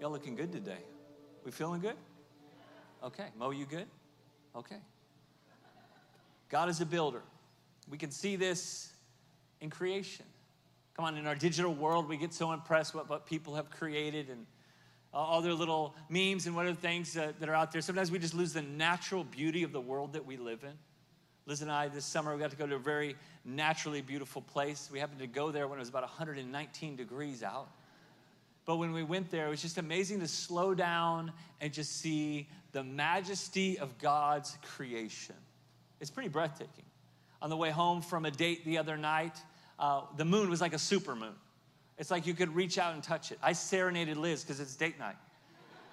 Y'all looking good today. We feeling good? Okay. Mo, you good? Okay. God is a builder. We can see this in creation. Come on, in our digital world, we get so impressed with what people have created and all their little memes and what other things that, that are out there. Sometimes we just lose the natural beauty of the world that we live in. Liz and I, this summer, we got to go to a very naturally beautiful place. We happened to go there when it was about 119 degrees out. But when we went there, it was just amazing to slow down and just see the majesty of God's creation. It's pretty breathtaking. On the way home from a date the other night, uh, the moon was like a super moon. It's like you could reach out and touch it. I serenaded Liz because it's date night.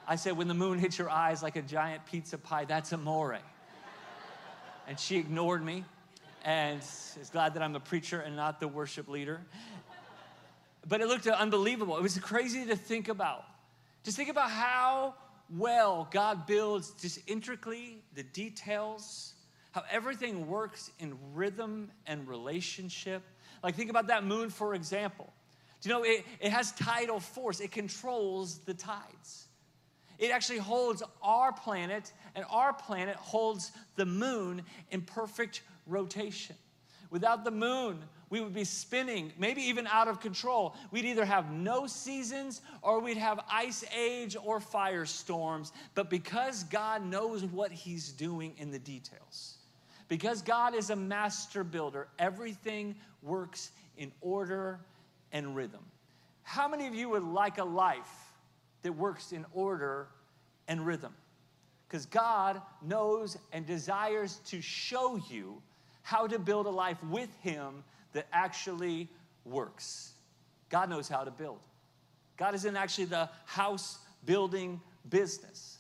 I said, when the moon hits your eyes like a giant pizza pie, that's amore. And she ignored me and is glad that I'm a preacher and not the worship leader. But it looked unbelievable. It was crazy to think about. Just think about how well God builds just intricately the details, how everything works in rhythm and relationship. Like, think about that moon, for example. Do you know it, it has tidal force, it controls the tides. It actually holds our planet, and our planet holds the moon in perfect rotation. Without the moon, we would be spinning, maybe even out of control. We'd either have no seasons or we'd have ice age or firestorms. But because God knows what He's doing in the details, because God is a master builder, everything works in order and rhythm. How many of you would like a life that works in order and rhythm? Because God knows and desires to show you how to build a life with Him that actually works. God knows how to build. God is in actually the house building business.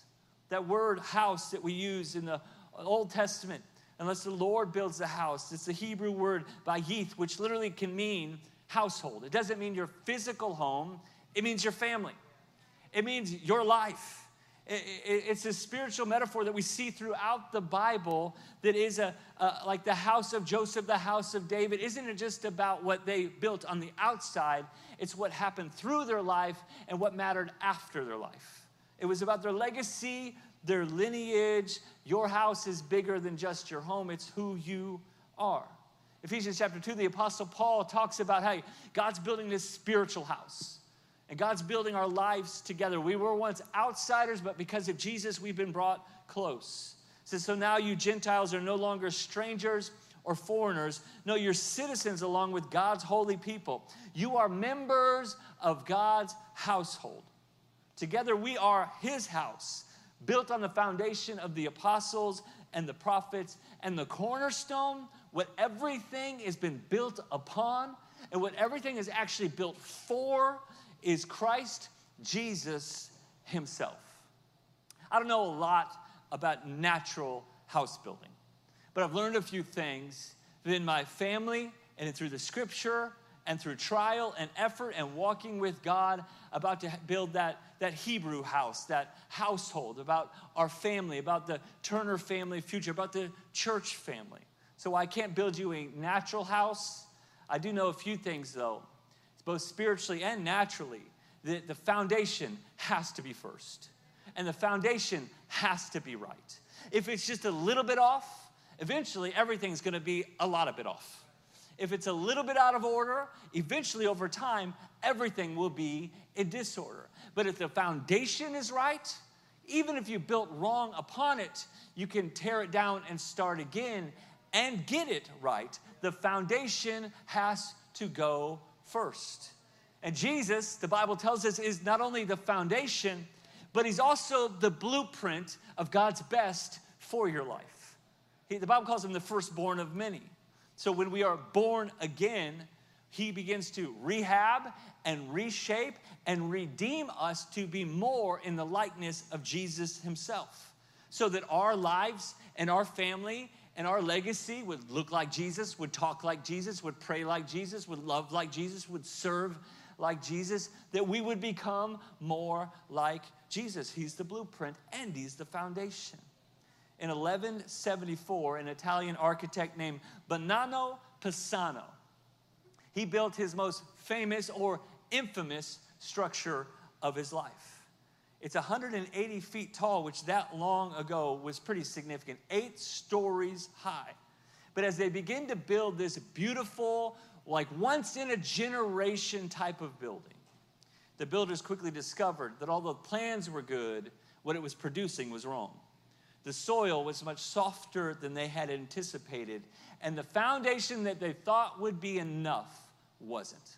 That word house that we use in the Old Testament, unless the Lord builds the house, it's the Hebrew word bayith, which literally can mean household. It doesn't mean your physical home, it means your family, it means your life. It's a spiritual metaphor that we see throughout the Bible that is a, a, like the house of Joseph, the house of David. Isn't it just about what they built on the outside? It's what happened through their life and what mattered after their life. It was about their legacy, their lineage. Your house is bigger than just your home, it's who you are. Ephesians chapter 2, the Apostle Paul talks about how God's building this spiritual house. And God's building our lives together. We were once outsiders, but because of Jesus, we've been brought close. Says, So now you Gentiles are no longer strangers or foreigners. No, you're citizens along with God's holy people. You are members of God's household. Together, we are His house, built on the foundation of the apostles and the prophets. And the cornerstone, what everything has been built upon, and what everything is actually built for, is Christ Jesus Himself. I don't know a lot about natural house building, but I've learned a few things in my family and through the scripture and through trial and effort and walking with God about to build that, that Hebrew house, that household, about our family, about the Turner family future, about the church family. So I can't build you a natural house. I do know a few things though both spiritually and naturally, the, the foundation has to be first. And the foundation has to be right. If it's just a little bit off, eventually everything's gonna be a lot of bit off. If it's a little bit out of order, eventually over time, everything will be in disorder. But if the foundation is right, even if you built wrong upon it, you can tear it down and start again and get it right. The foundation has to go first. And Jesus, the Bible tells us, is not only the foundation, but he's also the blueprint of God's best for your life. He, the Bible calls him the firstborn of many. So when we are born again, he begins to rehab and reshape and redeem us to be more in the likeness of Jesus himself. So that our lives and our family and our legacy would look like Jesus, would talk like Jesus, would pray like Jesus, would love like Jesus, would serve like Jesus, that we would become more like Jesus. He's the blueprint and He's the foundation. In 1174, an Italian architect named Bonanno Pisano, he built his most famous or infamous structure of his life. It's 180 feet tall, which that long ago was pretty significant, eight stories high. But as they begin to build this beautiful, like once in a generation type of building, the builders quickly discovered that although plans were good, what it was producing was wrong. The soil was much softer than they had anticipated, and the foundation that they thought would be enough wasn't.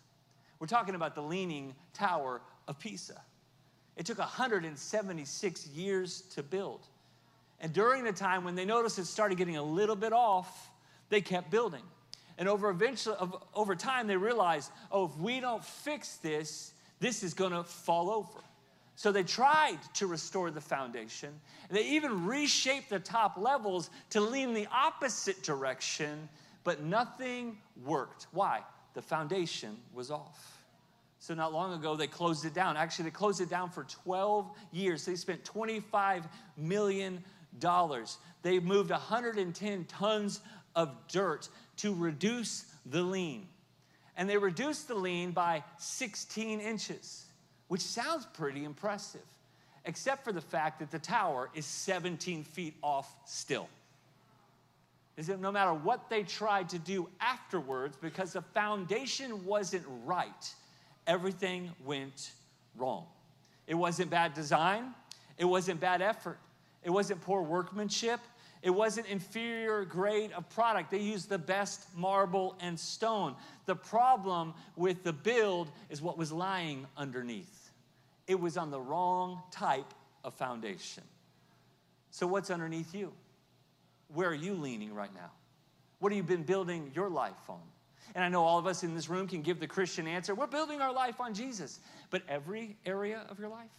We're talking about the Leaning Tower of Pisa. It took 176 years to build. And during the time when they noticed it started getting a little bit off, they kept building. And over eventually over time they realized, "Oh, if we don't fix this, this is going to fall over." So they tried to restore the foundation. They even reshaped the top levels to lean the opposite direction, but nothing worked. Why? The foundation was off. So, not long ago, they closed it down. Actually, they closed it down for 12 years. They spent $25 million. They moved 110 tons of dirt to reduce the lean. And they reduced the lean by 16 inches, which sounds pretty impressive, except for the fact that the tower is 17 feet off still. Is that no matter what they tried to do afterwards, because the foundation wasn't right, everything went wrong. It wasn't bad design, it wasn't bad effort, it wasn't poor workmanship, it wasn't inferior grade of product. They used the best marble and stone. The problem with the build is what was lying underneath. It was on the wrong type of foundation. So, what's underneath you? Where are you leaning right now? What have you been building your life on? And I know all of us in this room can give the Christian answer. We're building our life on Jesus. But every area of your life?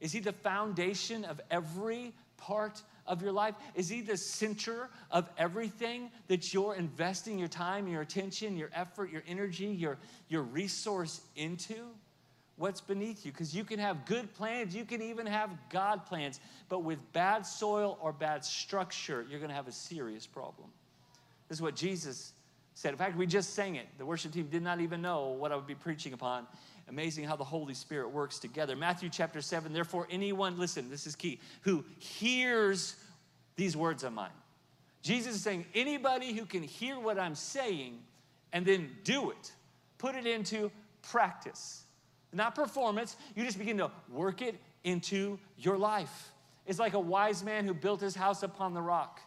Is He the foundation of every part of your life? Is He the center of everything that you're investing your time, your attention, your effort, your energy, your, your resource into? What's beneath you? Because you can have good plans, you can even have God plans, but with bad soil or bad structure, you're going to have a serious problem. This is what Jesus said. In fact, we just sang it. The worship team did not even know what I would be preaching upon. Amazing how the Holy Spirit works together. Matthew chapter 7, therefore, anyone, listen, this is key, who hears these words of mine. Jesus is saying, anybody who can hear what I'm saying and then do it, put it into practice, not performance, you just begin to work it into your life. It's like a wise man who built his house upon the rock.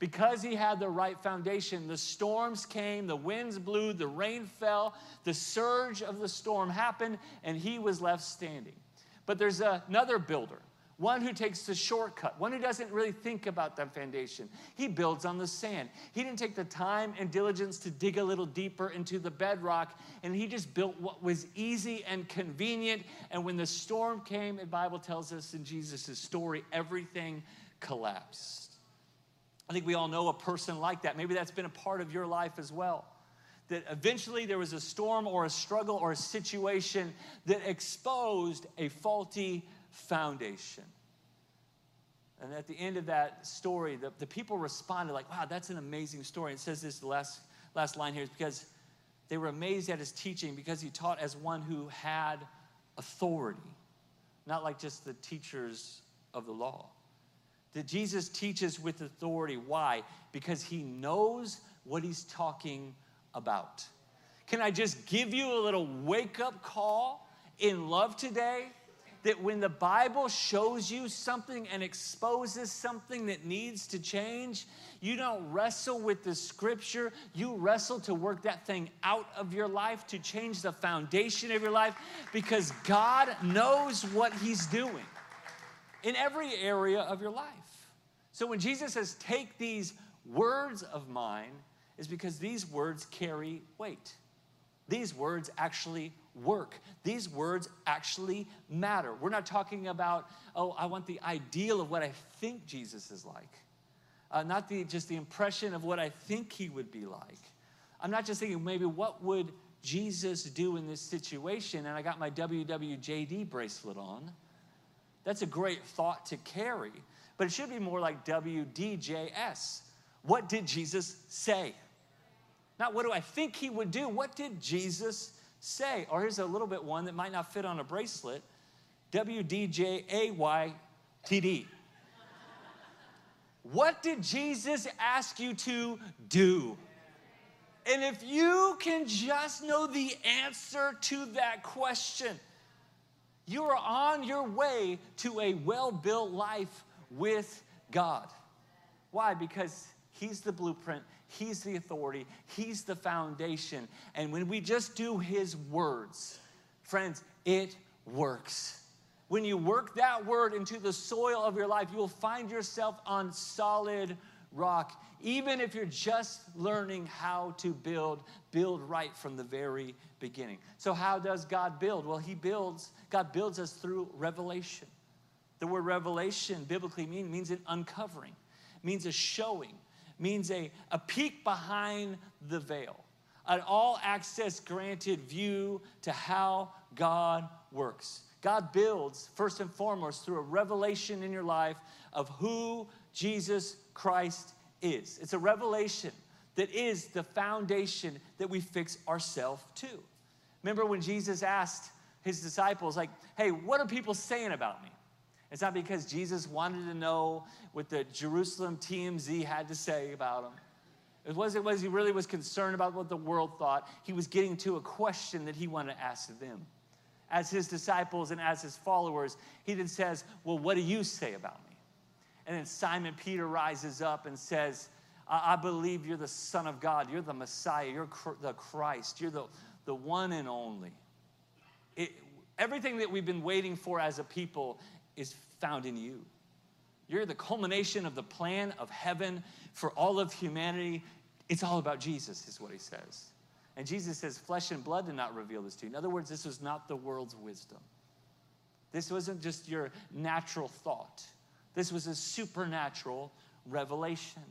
Because he had the right foundation, the storms came, the winds blew, the rain fell, the surge of the storm happened, and he was left standing. But there's another builder, one who takes the shortcut, one who doesn't really think about that foundation. He builds on the sand. He didn't take the time and diligence to dig a little deeper into the bedrock, and he just built what was easy and convenient. And when the storm came, the Bible tells us in Jesus' story, everything collapsed. I think we all know a person like that. Maybe that's been a part of your life as well. That eventually there was a storm or a struggle or a situation that exposed a faulty foundation. And at the end of that story, the, the people responded like, wow, that's an amazing story. And it says this, the last, last line here is because they were amazed at his teaching because he taught as one who had authority, not like just the teachers of the law that Jesus teaches with authority. Why? Because he knows what he's talking about. Can I just give you a little wake up call in love today? That when the Bible shows you something and exposes something that needs to change, you don't wrestle with the scripture. You wrestle to work that thing out of your life, to change the foundation of your life, because God knows what He's doing in every area of your life. So when Jesus says, Take these words of mine, is because these words carry weight. These words actually work. These words actually matter. We're not talking about, oh, I want the ideal of what I think Jesus is like, uh, not the, just the impression of what I think he would be like. I'm not just thinking maybe what would Jesus do in this situation, and I got my WWJD bracelet on. That's a great thought to carry, but it should be more like WDJS. What did Jesus say? Not what do I think he would do? What did Jesus say? Or here's a little bit one that might not fit on a bracelet W D J A Y T D. What did Jesus ask you to do? And if you can just know the answer to that question, you are on your way to a well built life with God. Why? Because He's the blueprint, He's the authority, He's the foundation. And when we just do His words, friends, it works. When you work that word into the soil of your life, you will find yourself on solid rock. Even if you're just learning how to build, build right from the very beginning. So, how does God build? Well, He builds, God builds us through revelation. The word revelation biblically mean, means an uncovering, means a showing, means a, a peek behind the veil, an all access granted view to how God works. God builds, first and foremost, through a revelation in your life of who Jesus Christ is. It's a revelation that is the foundation that we fix ourselves to. Remember when Jesus asked his disciples, like, hey, what are people saying about me? It's not because Jesus wanted to know what the Jerusalem TMZ had to say about him. It wasn't was he really was concerned about what the world thought. He was getting to a question that he wanted to ask them as his disciples and as his followers, he then says, Well, what do you say about me? And then Simon Peter rises up and says, I, I believe you're the Son of God. You're the Messiah. You're cr- the Christ. You're the, the one and only. It, everything that we've been waiting for as a people is found in you. You're the culmination of the plan of heaven for all of humanity. It's all about Jesus, is what he says. And Jesus says, Flesh and blood did not reveal this to you. In other words, this was not the world's wisdom. This wasn't just your natural thought, this was a supernatural revelation.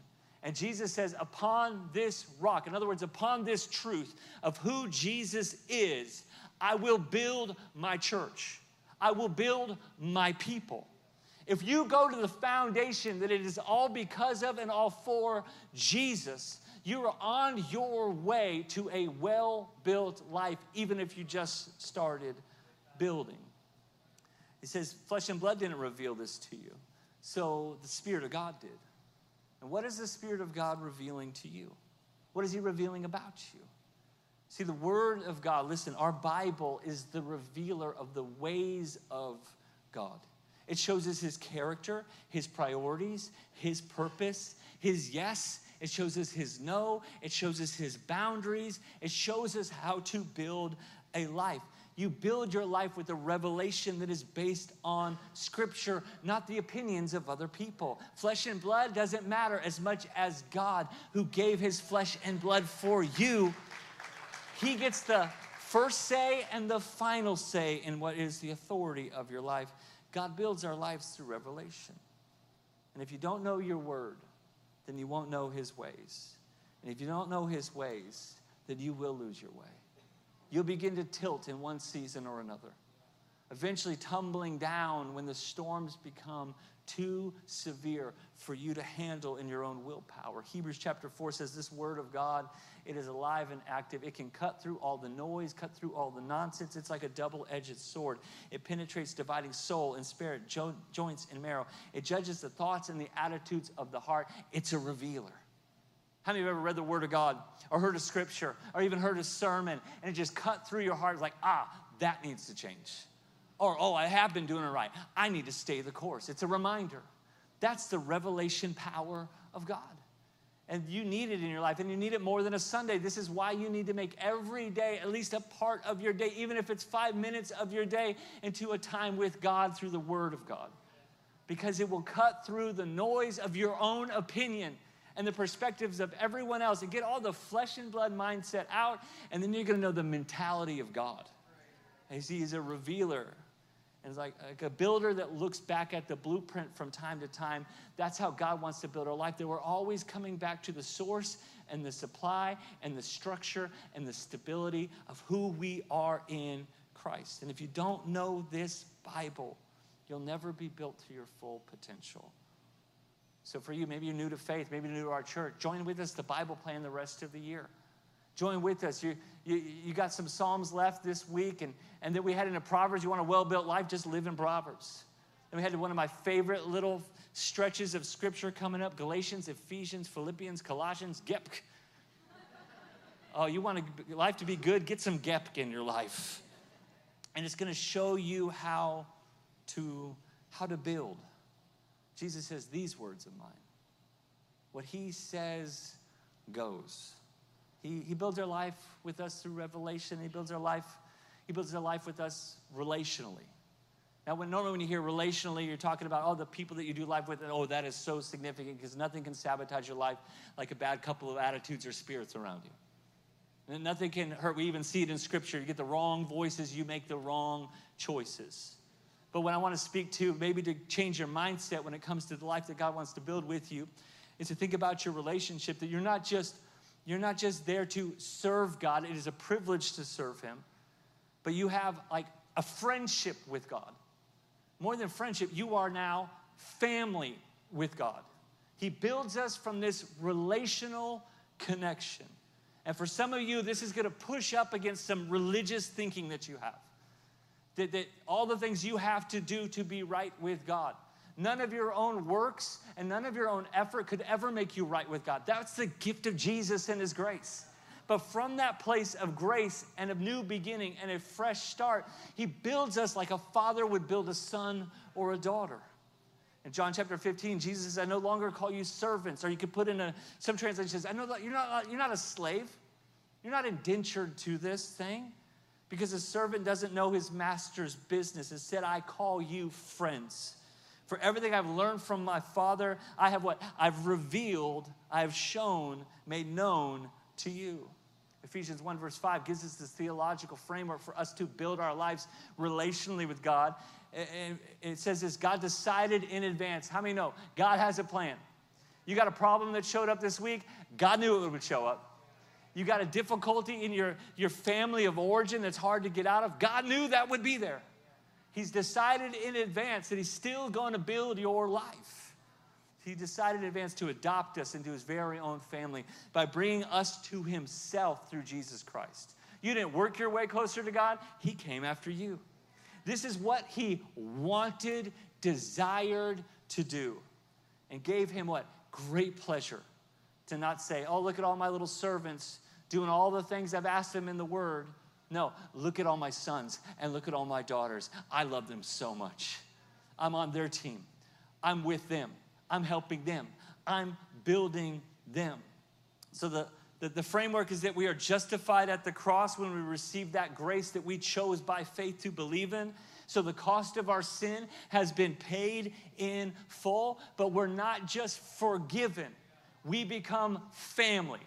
And Jesus says, Upon this rock, in other words, upon this truth of who Jesus is, I will build my church. I will build my people. If you go to the foundation that it is all because of and all for Jesus, you are on your way to a well built life, even if you just started building. He says, Flesh and blood didn't reveal this to you, so the Spirit of God did. And what is the Spirit of God revealing to you? What is He revealing about you? See, the Word of God, listen, our Bible is the revealer of the ways of God. It shows us His character, His priorities, His purpose, His yes, it shows us his no. It shows us his boundaries. It shows us how to build a life. You build your life with a revelation that is based on scripture, not the opinions of other people. Flesh and blood doesn't matter as much as God, who gave his flesh and blood for you. He gets the first say and the final say in what is the authority of your life. God builds our lives through revelation. And if you don't know your word, then you won't know his ways. And if you don't know his ways, then you will lose your way. You'll begin to tilt in one season or another, eventually tumbling down when the storms become too severe for you to handle in your own willpower. Hebrews chapter 4 says this word of God, it is alive and active. It can cut through all the noise, cut through all the nonsense. It's like a double-edged sword. It penetrates dividing soul and spirit, jo- joints and marrow. It judges the thoughts and the attitudes of the heart. It's a revealer. How many of you have ever read the Word of God or heard a scripture or even heard a sermon and it just cut through your heart like, ah, that needs to change? Or, oh, I have been doing it right. I need to stay the course. It's a reminder. That's the revelation power of God. And you need it in your life, and you need it more than a Sunday. This is why you need to make every day at least a part of your day, even if it's five minutes of your day, into a time with God through the Word of God. Because it will cut through the noise of your own opinion and the perspectives of everyone else and get all the flesh and blood mindset out, and then you're gonna know the mentality of God. And He's a revealer it's like, like a builder that looks back at the blueprint from time to time. That's how God wants to build our life. That we're always coming back to the source and the supply and the structure and the stability of who we are in Christ. And if you don't know this Bible, you'll never be built to your full potential. So for you, maybe you're new to faith, maybe you're new to our church, join with us the Bible plan the rest of the year. Join with us. You, you, you got some Psalms left this week, and, and then we had in a Proverbs, you want a well built life, just live in Proverbs. Then we had one of my favorite little stretches of scripture coming up Galatians, Ephesians, Philippians, Colossians, Gepk. Oh, you want a, life to be good? Get some Gepk in your life. And it's going to show you how to, how to build. Jesus says these words of mine. What he says goes. He, he builds our life with us through revelation. He builds our life, he builds our life with us relationally. Now, when, normally when you hear relationally, you're talking about, oh, the people that you do life with, and oh, that is so significant because nothing can sabotage your life like a bad couple of attitudes or spirits around you. And nothing can hurt. We even see it in Scripture. You get the wrong voices, you make the wrong choices. But what I want to speak to, maybe to change your mindset when it comes to the life that God wants to build with you, is to think about your relationship that you're not just you're not just there to serve God, it is a privilege to serve Him, but you have like a friendship with God. More than friendship, you are now family with God. He builds us from this relational connection. And for some of you, this is going to push up against some religious thinking that you have. That, that all the things you have to do to be right with God. None of your own works and none of your own effort could ever make you right with God. That's the gift of Jesus and His grace. But from that place of grace and of new beginning and a fresh start, He builds us like a father would build a son or a daughter. In John chapter 15, Jesus says, I no longer call you servants. Or you could put in a, some translation says, I know that you're not, you're not a slave. You're not indentured to this thing because a servant doesn't know his master's business. Instead, I call you friends. For everything I've learned from my Father, I have what? I've revealed, I have shown, made known to you. Ephesians 1, verse 5 gives us this theological framework for us to build our lives relationally with God. And it says this God decided in advance. How many know? God has a plan. You got a problem that showed up this week? God knew it would show up. You got a difficulty in your, your family of origin that's hard to get out of? God knew that would be there. He's decided in advance that He's still going to build your life. He decided in advance to adopt us into His very own family by bringing us to Himself through Jesus Christ. You didn't work your way closer to God, He came after you. This is what He wanted, desired to do, and gave Him what? Great pleasure to not say, Oh, look at all my little servants doing all the things I've asked them in the Word no, look at all my sons and look at all my daughters. I love them so much. I'm on their team. I'm with them. I'm helping them. I'm building them. So the, the, the, framework is that we are justified at the cross when we receive that grace that we chose by faith to believe in. So the cost of our sin has been paid in full, but we're not just forgiven, we become family.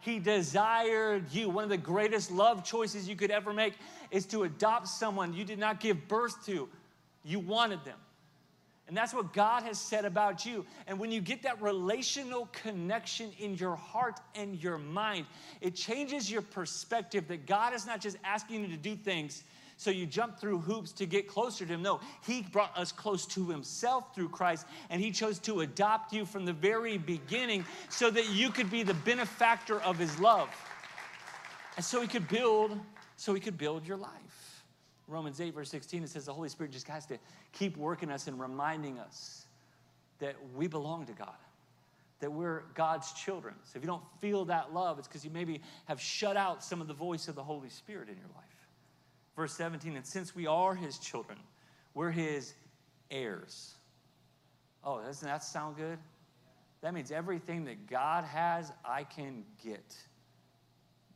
He desired you. One of the greatest love choices you could ever make is to adopt someone you did not give birth to. You wanted them. And that's what God has said about you. And when you get that relational connection in your heart and your mind, it changes your perspective that God is not just asking you to do things so you jump through hoops to get closer to Him. No, He brought us close to Himself through Christ, and He chose to adopt you from the very beginning so that you could be the benefactor of His love. And so He could build, so He could build your life. Romans 8, verse 16, it says the Holy Spirit just has to keep working us and reminding us that we belong to God that we're God's children. So if you don't feel that love, it's because you maybe have shut out some of the voice of the Holy Spirit in your life. Verse 17, and since we are his children, we're his heirs. Oh, doesn't that sound good? That means everything that God has, I can get.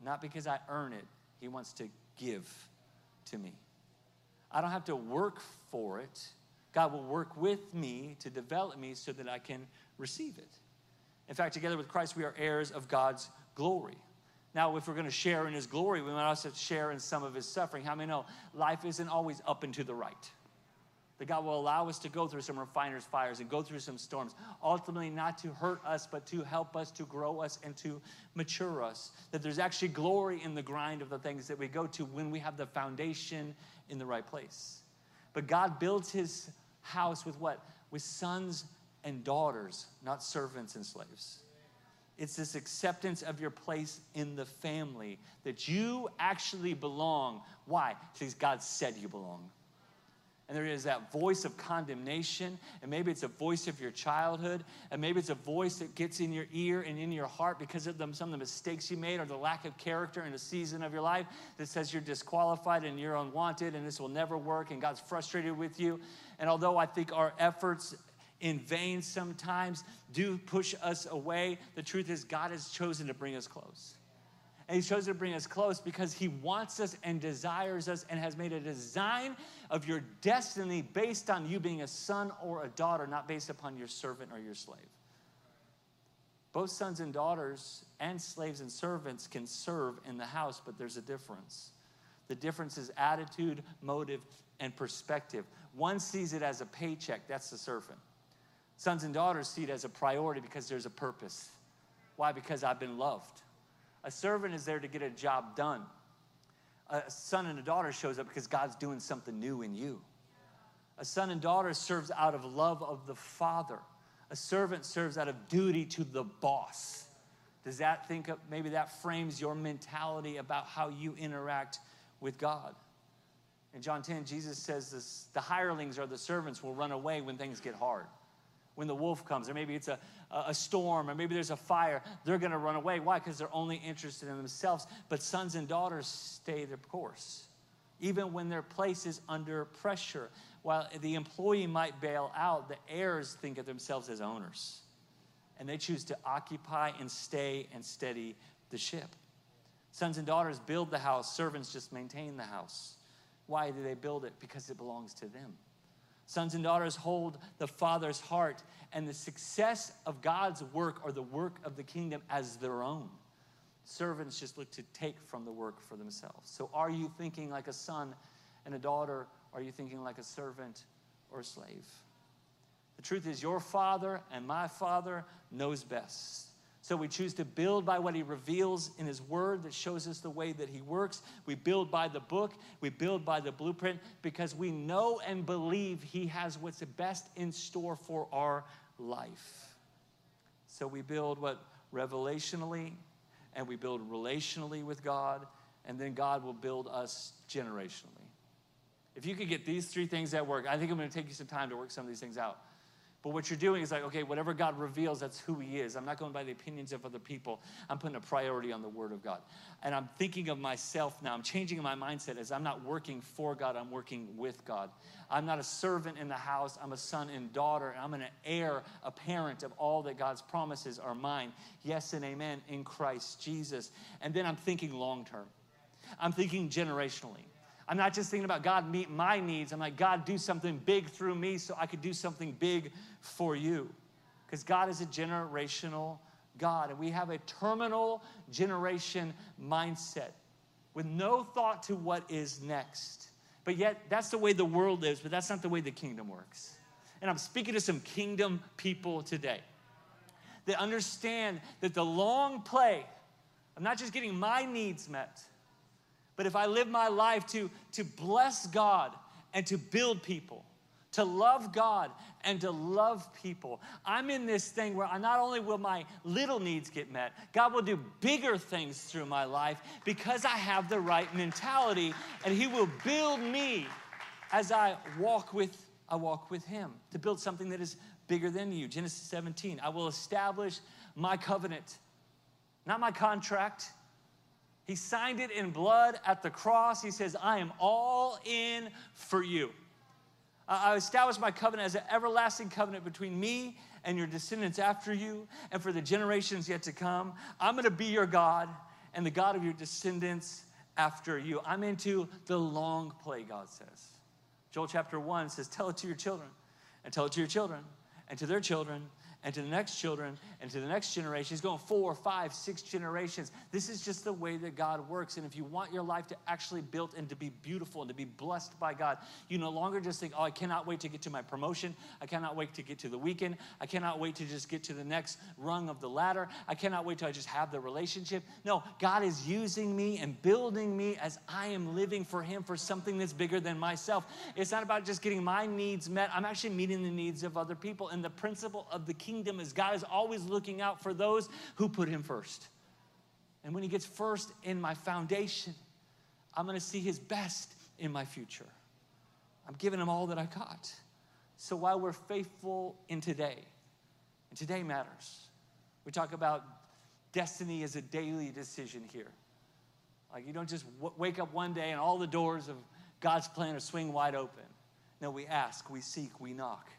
Not because I earn it, he wants to give to me. I don't have to work for it. God will work with me to develop me so that I can receive it. In fact, together with Christ, we are heirs of God's glory. Now, if we're going to share in his glory, we might also share in some of his suffering. How many know life isn't always up and to the right? That God will allow us to go through some refiner's fires and go through some storms, ultimately not to hurt us, but to help us, to grow us, and to mature us. That there's actually glory in the grind of the things that we go to when we have the foundation in the right place. But God builds his house with what? With sons and daughters, not servants and slaves. It's this acceptance of your place in the family that you actually belong. Why? Because God said you belong and there is that voice of condemnation, and maybe it's a voice of your childhood, and maybe it's a voice that gets in your ear and in your heart because of them, some of the mistakes you made or the lack of character in a season of your life that says you're disqualified and you're unwanted and this will never work and God's frustrated with you. And although I think our efforts in vain sometimes do push us away, the truth is God has chosen to bring us close. And He's chosen to bring us close because He wants us and desires us and has made a design of your destiny based on you being a son or a daughter, not based upon your servant or your slave. Both sons and daughters and slaves and servants can serve in the house, but there's a difference. The difference is attitude, motive, and perspective. One sees it as a paycheck, that's the servant. Sons and daughters see it as a priority because there's a purpose. Why? Because I've been loved. A servant is there to get a job done. A son and a daughter shows up because God's doing something new in you. A son and daughter serves out of love of the father. A servant serves out of duty to the boss. Does that think of maybe that frames your mentality about how you interact with God? In John 10, Jesus says this, the hirelings or the servants will run away when things get hard when the wolf comes, or maybe it's a, a storm, or maybe there's a fire, they're going to run away. Why? Because they're only interested in themselves. But sons and daughters stay their course, even when their place is under pressure. While the employee might bail out, the heirs think of themselves as owners, and they choose to occupy and stay and steady the ship. Sons and daughters build the house, servants just maintain the house. Why do they build it? Because it belongs to them. Sons and daughters hold the Father's heart and the success of God's work or the work of the kingdom as their own. Servants just look to take from the work for themselves. So, are you thinking like a son and a daughter? Are you thinking like a servant or a slave? The truth is, your father and my father knows best. So we choose to build by what he reveals in his word that shows us the way that he works. We build by the book, we build by the blueprint because we know and believe he has what's the best in store for our life. So we build what revelationally and we build relationally with God, and then God will build us generationally. If you could get these three things at work, I think I'm going to take you some time to work some of these things out. But what you're doing is like, okay, whatever God reveals, that's who He is. I'm not going by the opinions of other people. I'm putting a priority on the Word of God. And I'm thinking of myself now. I'm changing my mindset as I'm not working for God, I'm working with God. I'm not a servant in the house, I'm a son and daughter, I'm an heir, a parent of all that God's promises are mine. Yes and amen in Christ Jesus. And then I'm thinking long term, I'm thinking generationally. I'm not just thinking about God meet my needs. I'm like, God, do something big through me so I could do something big for you. Because God is a generational God, and we have a terminal generation mindset with no thought to what is next. But yet, that's the way the world lives, but that's not the way the kingdom works. And I'm speaking to some kingdom people today that understand that the long play of not just getting my needs met, but if I live my life to, to bless God and to build people, to love God and to love people. I'm in this thing where I not only will my little needs get met, God will do bigger things through my life because I have the right mentality and He will build me as I walk with I walk with Him to build something that is bigger than you. Genesis 17. I will establish my covenant, not my contract he signed it in blood at the cross. He says, I am all in for you. I establish my covenant as an everlasting covenant between me and your descendants after you and for the generations yet to come. I'm going to be your God and the God of your descendants after you. I'm into the long play, God says. Joel chapter 1 says, Tell it to your children, and tell it to your children, and to their children, and to the next children and to the next generation. He's going four, five, six generations. This is just the way that God works. And if you want your life to actually build and to be beautiful and to be blessed by God, you no longer just think, oh, I cannot wait to get to my promotion. I cannot wait to get to the weekend. I cannot wait to just get to the next rung of the ladder. I cannot wait till I just have the relationship. No, God is using me and building me as I am living for Him for something that's bigger than myself. It's not about just getting my needs met. I'm actually meeting the needs of other people. And the principle of the key kingdom is God is always looking out for those who put him first. And when he gets first in my foundation, I'm gonna see his best in my future. I'm giving him all that I got. So while we're faithful in today, and today matters, we talk about destiny as a daily decision here. Like you don't just w- wake up one day and all the doors of God's plan are swing wide open. No, we ask, we seek, we knock.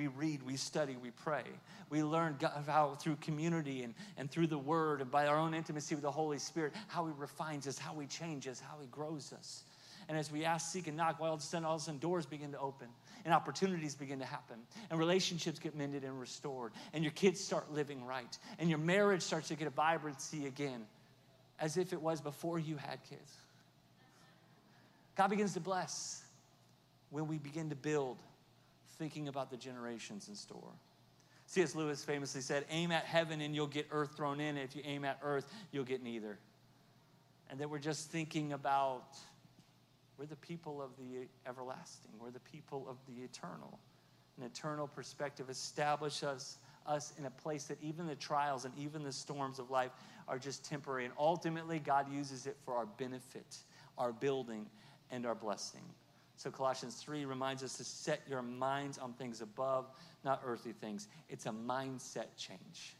We read, we study, we pray. We learn how through community and, and through the Word and by our own intimacy with the Holy Spirit, how He refines us, how He changes, how He grows us. And as we ask, seek, and knock, all of a sudden, all of a sudden, doors begin to open and opportunities begin to happen and relationships get mended and restored and your kids start living right and your marriage starts to get a vibrancy again as if it was before you had kids. God begins to bless when we begin to build, thinking about the generations in store. C.S. Lewis famously said, Aim at heaven and you'll get earth thrown in. If you aim at earth, you'll get neither. And that we're just thinking about we're the people of the everlasting, we're the people of the eternal. An eternal perspective establishes us, us in a place that even the trials and even the storms of life are just temporary. And ultimately, God uses it for our benefit, our building, and our blessing. So Colossians 3 reminds us to set your minds on things above, not earthly things. It's a mindset change.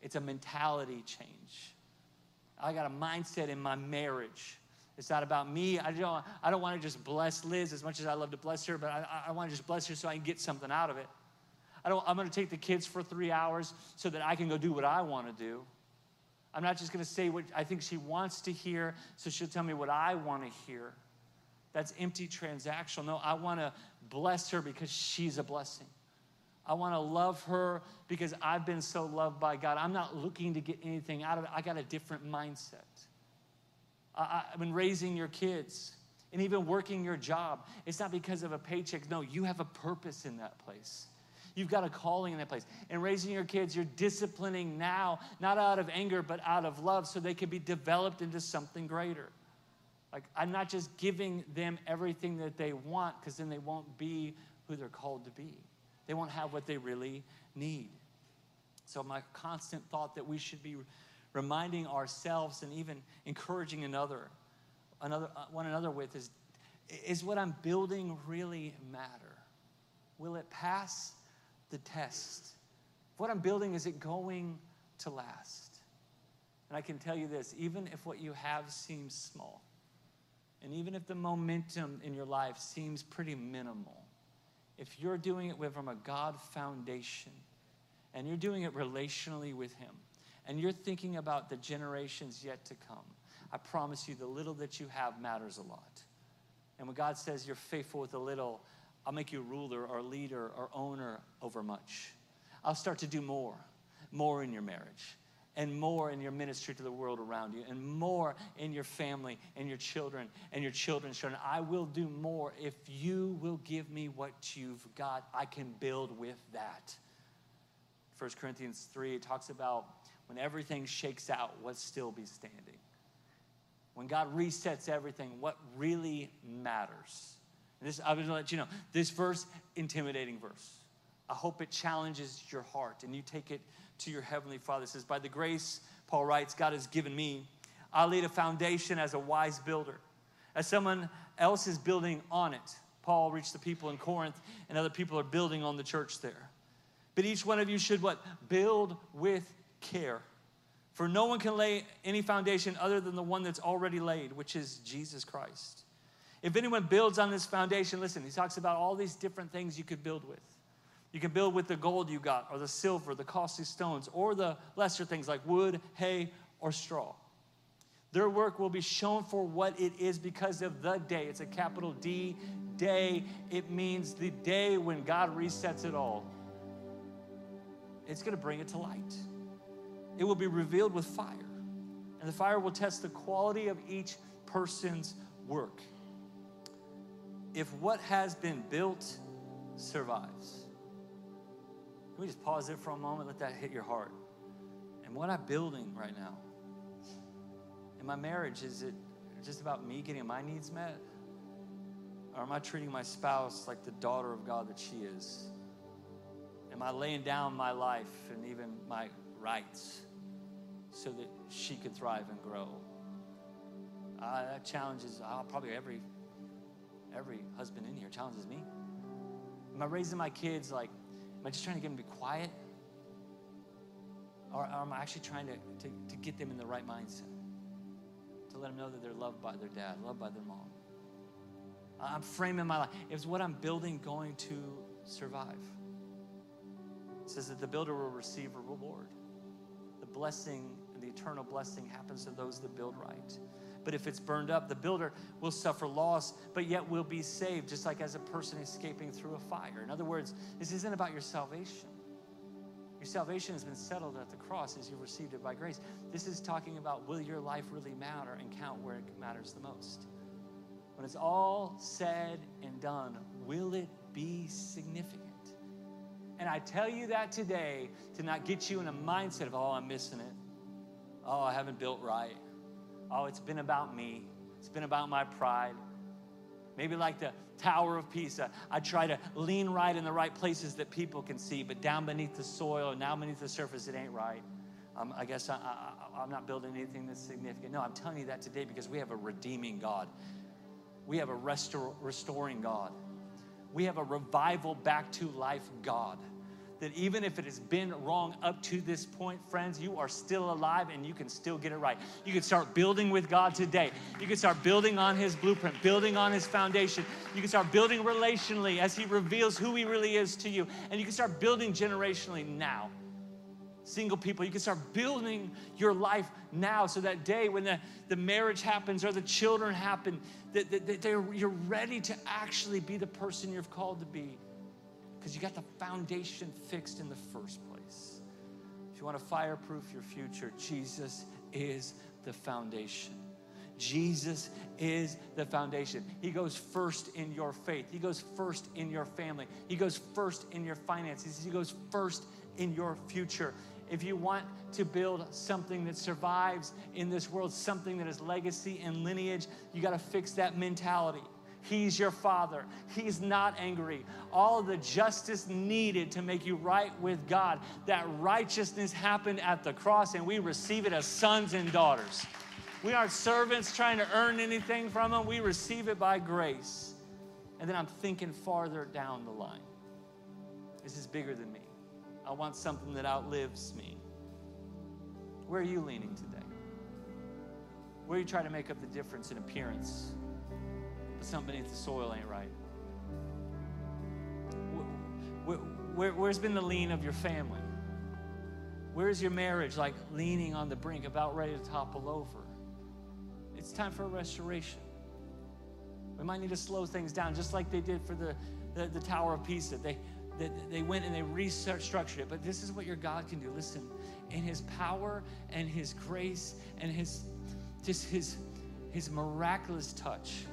It's a mentality change. I got a mindset in my marriage. It's not about me. I don't, I don't want to just bless Liz as much as I love to bless her, but I, I want to just bless her so I can get something out of it. I don't, I'm going to take the kids for three hours so that I can go do what I want to do. I'm not just going to say what I think she wants to hear, so she'll tell me what I want to hear. That's empty transactional. No, I want to bless her because she's a blessing. I want to love her because I've been so loved by God. I'm not looking to get anything out of it. I got a different mindset. I, I've been raising your kids and even working your job. It's not because of a paycheck. No, you have a purpose in that place. You've got a calling in that place. And raising your kids, you're disciplining now, not out of anger, but out of love, so they can be developed into something greater. Like, I'm not just giving them everything that they want because then they won't be who they're called to be. They won't have what they really need. So, my constant thought that we should be reminding ourselves and even encouraging another, another uh, one another with is is what I'm building really matter? Will it pass the test? What I'm building, is it going to last? And I can tell you this even if what you have seems small, and even if the momentum in your life seems pretty minimal, if you're doing it from a God foundation and you're doing it relationally with Him, and you're thinking about the generations yet to come, I promise you the little that you have matters a lot. And when God says you're faithful with a little, I'll make you ruler or leader or owner over much. I'll start to do more, more in your marriage, and more in your ministry to the world around you, and more in your family and your children and your children's children. I will do more if you will give me what you've got. I can build with that. 1 Corinthians 3 talks about when everything shakes out, what still be standing. When God resets everything, what really matters. And this, I'm going to let you know, this verse, intimidating verse. I hope it challenges your heart and you take it to your Heavenly Father. It says, By the grace, Paul writes, God has given me, I laid a foundation as a wise builder. As someone else is building on it. Paul reached the people in Corinth, and other people are building on the church there. But each one of you should what? Build with care. For no one can lay any foundation other than the one that's already laid, which is Jesus Christ. If anyone builds on this foundation, listen, he talks about all these different things you could build with. You can build with the gold you got, or the silver, the costly stones, or the lesser things like wood, hay, or straw. Their work will be shown for what it is because of the day. It's a capital D, day. It means the day when God resets it all. It's going to bring it to light. It will be revealed with fire, and the fire will test the quality of each person's work. If what has been built survives, we just pause there for a moment? Let that hit your heart. And what I'm building right now in my marriage, is it just about me getting my needs met? Or am I treating my spouse like the daughter of God that she is? Am I laying down my life and even my rights so that she could thrive and grow? Uh, that challenges uh, probably every every husband in here challenges me. Am I raising my kids like, am I just trying to get them to be quiet? Or, or am I actually trying to, to, to get them in the right mindset? To let them know that they're loved by their dad, loved by their mom. I'm framing my life. Is what I'm building going to survive? It says that the builder will receive a reward. The blessing, the eternal blessing happens to those that build right. But if it's burned up, the builder will suffer loss, but yet will be saved, just like as a person escaping through a fire. In other words, this isn't about your salvation. Your salvation has been settled at the cross as you received it by grace. This is talking about will your life really matter and count where it matters the most? When it's all said and done, will it be significant? And I tell you that today to not get you in a mindset of, oh, I'm missing it. Oh, I haven't built right. Oh, it's been about me. It's been about my pride. Maybe like the Tower of Pisa, I try to lean right in the right places that people can see, but down beneath the soil, and now beneath the surface, it ain't right. Um, I guess I, I, I'm not building anything that's significant. No, I'm telling you that today because we have a redeeming God. We have a restor- restoring God. We have a revival back to life God that even if it has been wrong up to this point, friends, you are still alive and you can still get it right. You can start building with God today. You can start building on His blueprint, building on His foundation. You can start building relationally as He reveals who He really is to you. And you can start building generationally now. Single people, you can start building your life now so that day when the, the marriage happens or the children happen, that, that, that you're ready to actually be the person you're called to be because you got the foundation fixed in the first place. If you want to fireproof your future, Jesus is the foundation. Jesus is the foundation. He goes first in your faith. He goes first in your family. He goes first in your finances. He goes first in your future. If you want to build something that survives in this world, something that is legacy and lineage, you got to fix that mentality. He's your father. He's not angry. All of the justice needed to make you right with God, that righteousness happened at the cross, and we receive it as sons and daughters. We aren't servants trying to earn anything from Him, we receive it by grace. And then I'm thinking farther down the line. This is bigger than me. I want something that outlives me. Where are you leaning today? Where are you trying to make up the difference in appearance? But something beneath the soil ain't right. Where, where, where's been the lean of your family? Where's your marriage like leaning on the brink, about ready to topple over? It's time for a restoration. We might need to slow things down, just like they did for the, the, the Tower of Pisa. They, they, they went and they restructured it. But this is what your God can do. Listen, in His power and His grace and His just His His miraculous touch,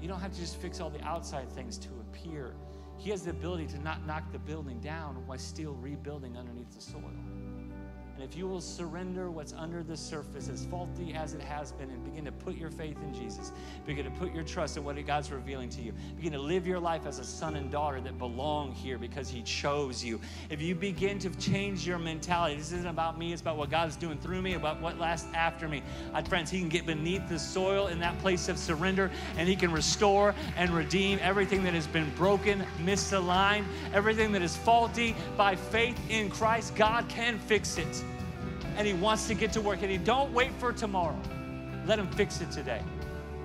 you don't have to just fix all the outside things to appear. He has the ability to not knock the building down while still rebuilding underneath the soil. And if you will surrender what's under the surface, as faulty as it has been, and begin to put your faith in Jesus, begin to put your trust in what God's revealing to you, begin to live your life as a son and daughter that belong here because He chose you. If you begin to change your mentality, this isn't about me, it's about what God's doing through me, about what lasts after me. My friends, He can get beneath the soil in that place of surrender, and He can restore and redeem everything that has been broken, misaligned, everything that is faulty. By faith in Christ, God can fix it and He wants to get to work. And He don't wait for tomorrow. Let Him fix it today.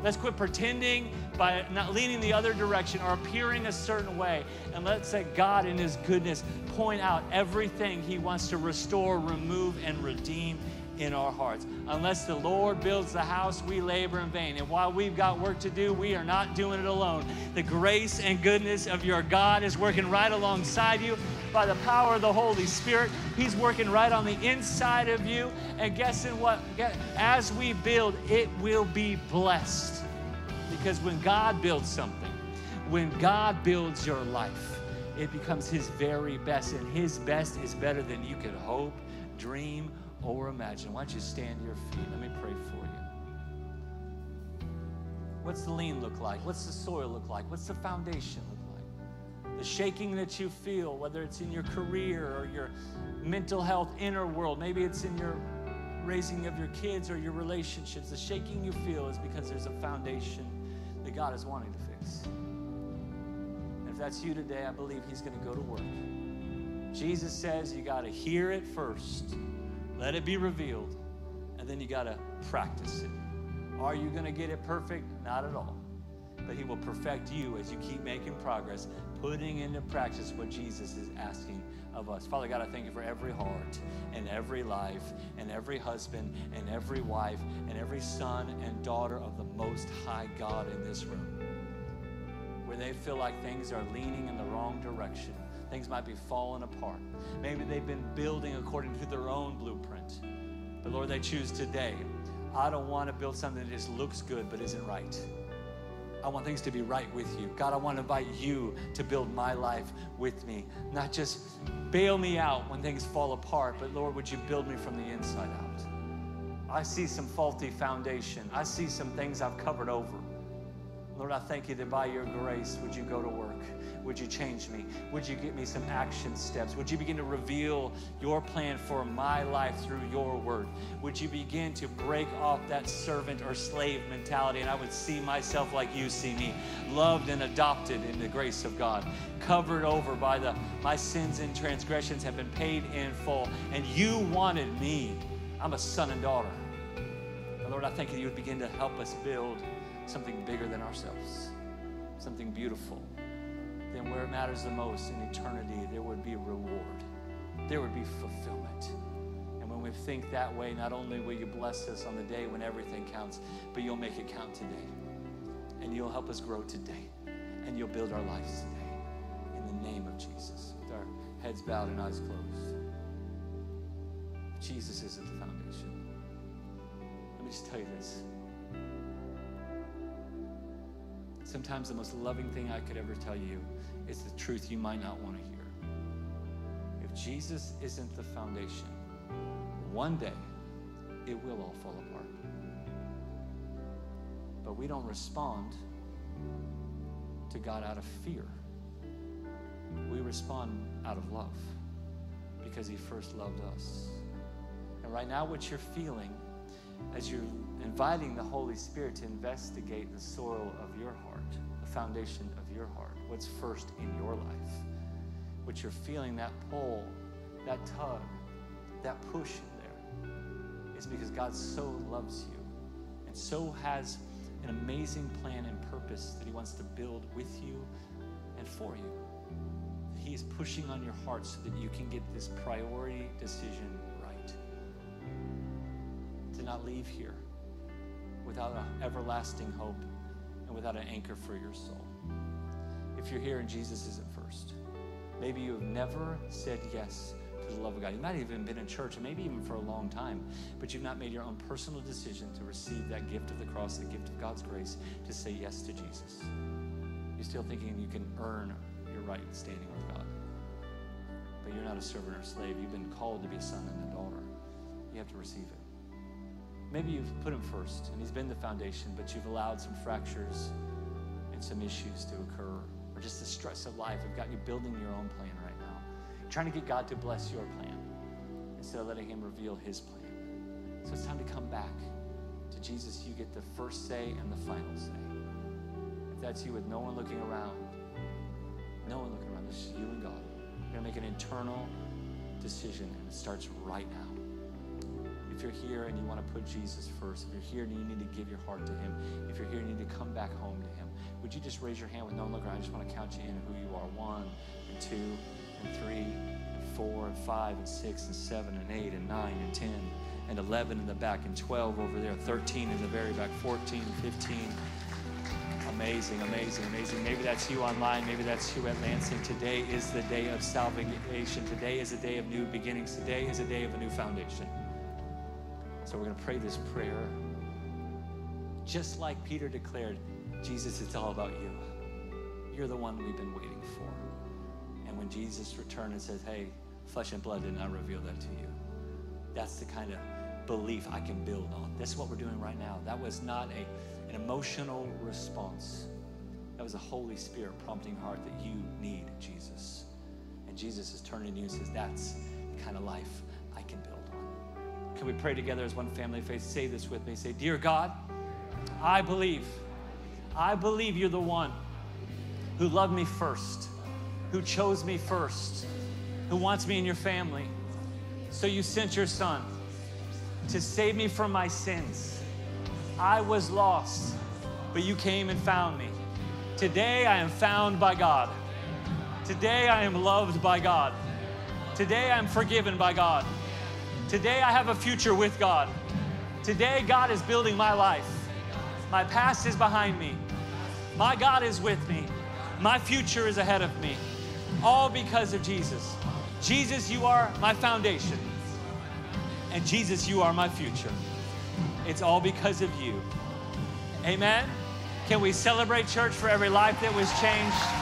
Let's quit pretending by not leaning the other direction or appearing a certain way. And let's let God, in His goodness, point out everything He wants to restore, remove, and redeem in our hearts. Unless the Lord builds the house, we labor in vain. And while we've got work to do, we are not doing it alone. The grace and goodness of your God is working right alongside you by the power of the Holy Spirit. He's working right on the inside of you. And guessing what? As we build, it will be blessed. Because when God builds something, when God builds your life, it becomes His very best. And His best is better than you could hope, dream, or imagine. Why don't you stand to your feet? Let me pray for you. What's the lean look like? What's the soil look like? What's the foundation look like? The shaking that you feel, whether it's in your career or your mental health inner world, maybe it's in your raising of your kids or your relationships, the shaking you feel is because there's a foundation that God is wanting to fix. And if that's you today, I believe He's going to go to work. Jesus says you got to hear it first, let it be revealed, and then you got to practice it. Are you going to get it perfect? Not at all. But He will perfect you as you keep making progress, putting into practice what Jesus is asking of us. Father God, I thank you for every heart and every life and every husband and every wife and every son and daughter of the Most High God in this room. Where they feel like things are leaning in the wrong direction, things might be falling apart. Maybe they've been building according to their own blueprint. But Lord, they choose today. I don't want to build something that just looks good but isn't right. I want things to be right with you. God, I want to invite you to build my life with me. Not just bail me out when things fall apart, but Lord, would you build me from the inside out? I see some faulty foundation. I see some things I've covered over. Lord, I thank you that by your grace, would you go to work? Would you change me? Would you give me some action steps? Would you begin to reveal your plan for my life through your word? Would you begin to break off that servant or slave mentality and I would see myself like you see me, loved and adopted in the grace of God, covered over by the my sins and transgressions have been paid in full, and you wanted me. I'm a son and daughter. Lord, I thank you you would begin to help us build something bigger than ourselves, something beautiful. Then, where it matters the most in eternity, there would be reward, there would be fulfillment. And when we think that way, not only will you bless us on the day when everything counts, but you'll make it count today. And you'll help us grow today. And you'll build our lives today. In the name of Jesus. With our heads bowed and eyes closed. Jesus is at the foundation. Let me just tell you this. Sometimes the most loving thing I could ever tell you is the truth you might not want to hear. If Jesus isn't the foundation, one day it will all fall apart. But we don't respond to God out of fear. We respond out of love because He first loved us. And right now, what you're feeling as you're inviting the Holy Spirit to investigate the soil of your heart, foundation of your heart, what's first in your life, what you're feeling that pull, that tug, that push in there, is because God so loves you and so has an amazing plan and purpose that He wants to build with you and for you. He is pushing on your heart so that you can get this priority decision right. To not leave here without an everlasting hope and without an anchor for your soul. If you're here and Jesus isn't first, maybe you have never said yes to the love of God. You might even been in church, maybe even for a long time, but you've not made your own personal decision to receive that gift of the cross, the gift of God's grace, to say yes to Jesus. You're still thinking you can earn your right standing with God. But you're not a servant or slave. You've been called to be a son and a daughter. You have to receive it. Maybe you've put him first, and he's been the foundation, but you've allowed some fractures and some issues to occur, or just the stress of life have got you building your own plan right now. You're trying to get God to bless your plan instead of letting him reveal his plan. So it's time to come back to Jesus. You get the first say and the final say. If that's you with no one looking around, no one looking around, this is you and God. You're going to make an internal decision, and it starts right now if you're here and you want to put Jesus first, if you're here and you need to give your heart to Him, if you're here and you need to come back home to Him, would you just raise your hand with no one looking around? I just want to count you in who you are. One and two and three and four and five and six and seven and eight and nine and ten and 11 in the back and 12 over there, 13 in the very back, 14, 15. Amazing, amazing, amazing. Maybe that's you online. Maybe that's you at Lansing. Today is the day of salvation. Today is a day of new beginnings. Today is a day of a new foundation. So we're going to pray this prayer. Just like Peter declared, Jesus, it's all about you. You're the one we've been waiting for. And when Jesus returned and says, hey, flesh and blood did not reveal that to you, that's the kind of belief I can build on. That's what we're doing right now. That was not a, an emotional response. That was a Holy Spirit prompting heart that you need Jesus. And Jesus is turning to you and says, That's the kind of life Can we pray together as one family of faith? Say this with me. Say, Dear God, I believe. I believe you're the one who loved me first, who chose me first, who wants me in your family. So you sent your son to save me from my sins. I was lost, but you came and found me. Today I am found by God. Today I am loved by God. Today I am forgiven by God. Today I have a future with God. Today God is building my life. My past is behind me. My God is with me. My future is ahead of me. All because of Jesus. Jesus, you are my foundation. And Jesus, you are my future. It's all because of you. Amen. Can we celebrate church for every life that was changed?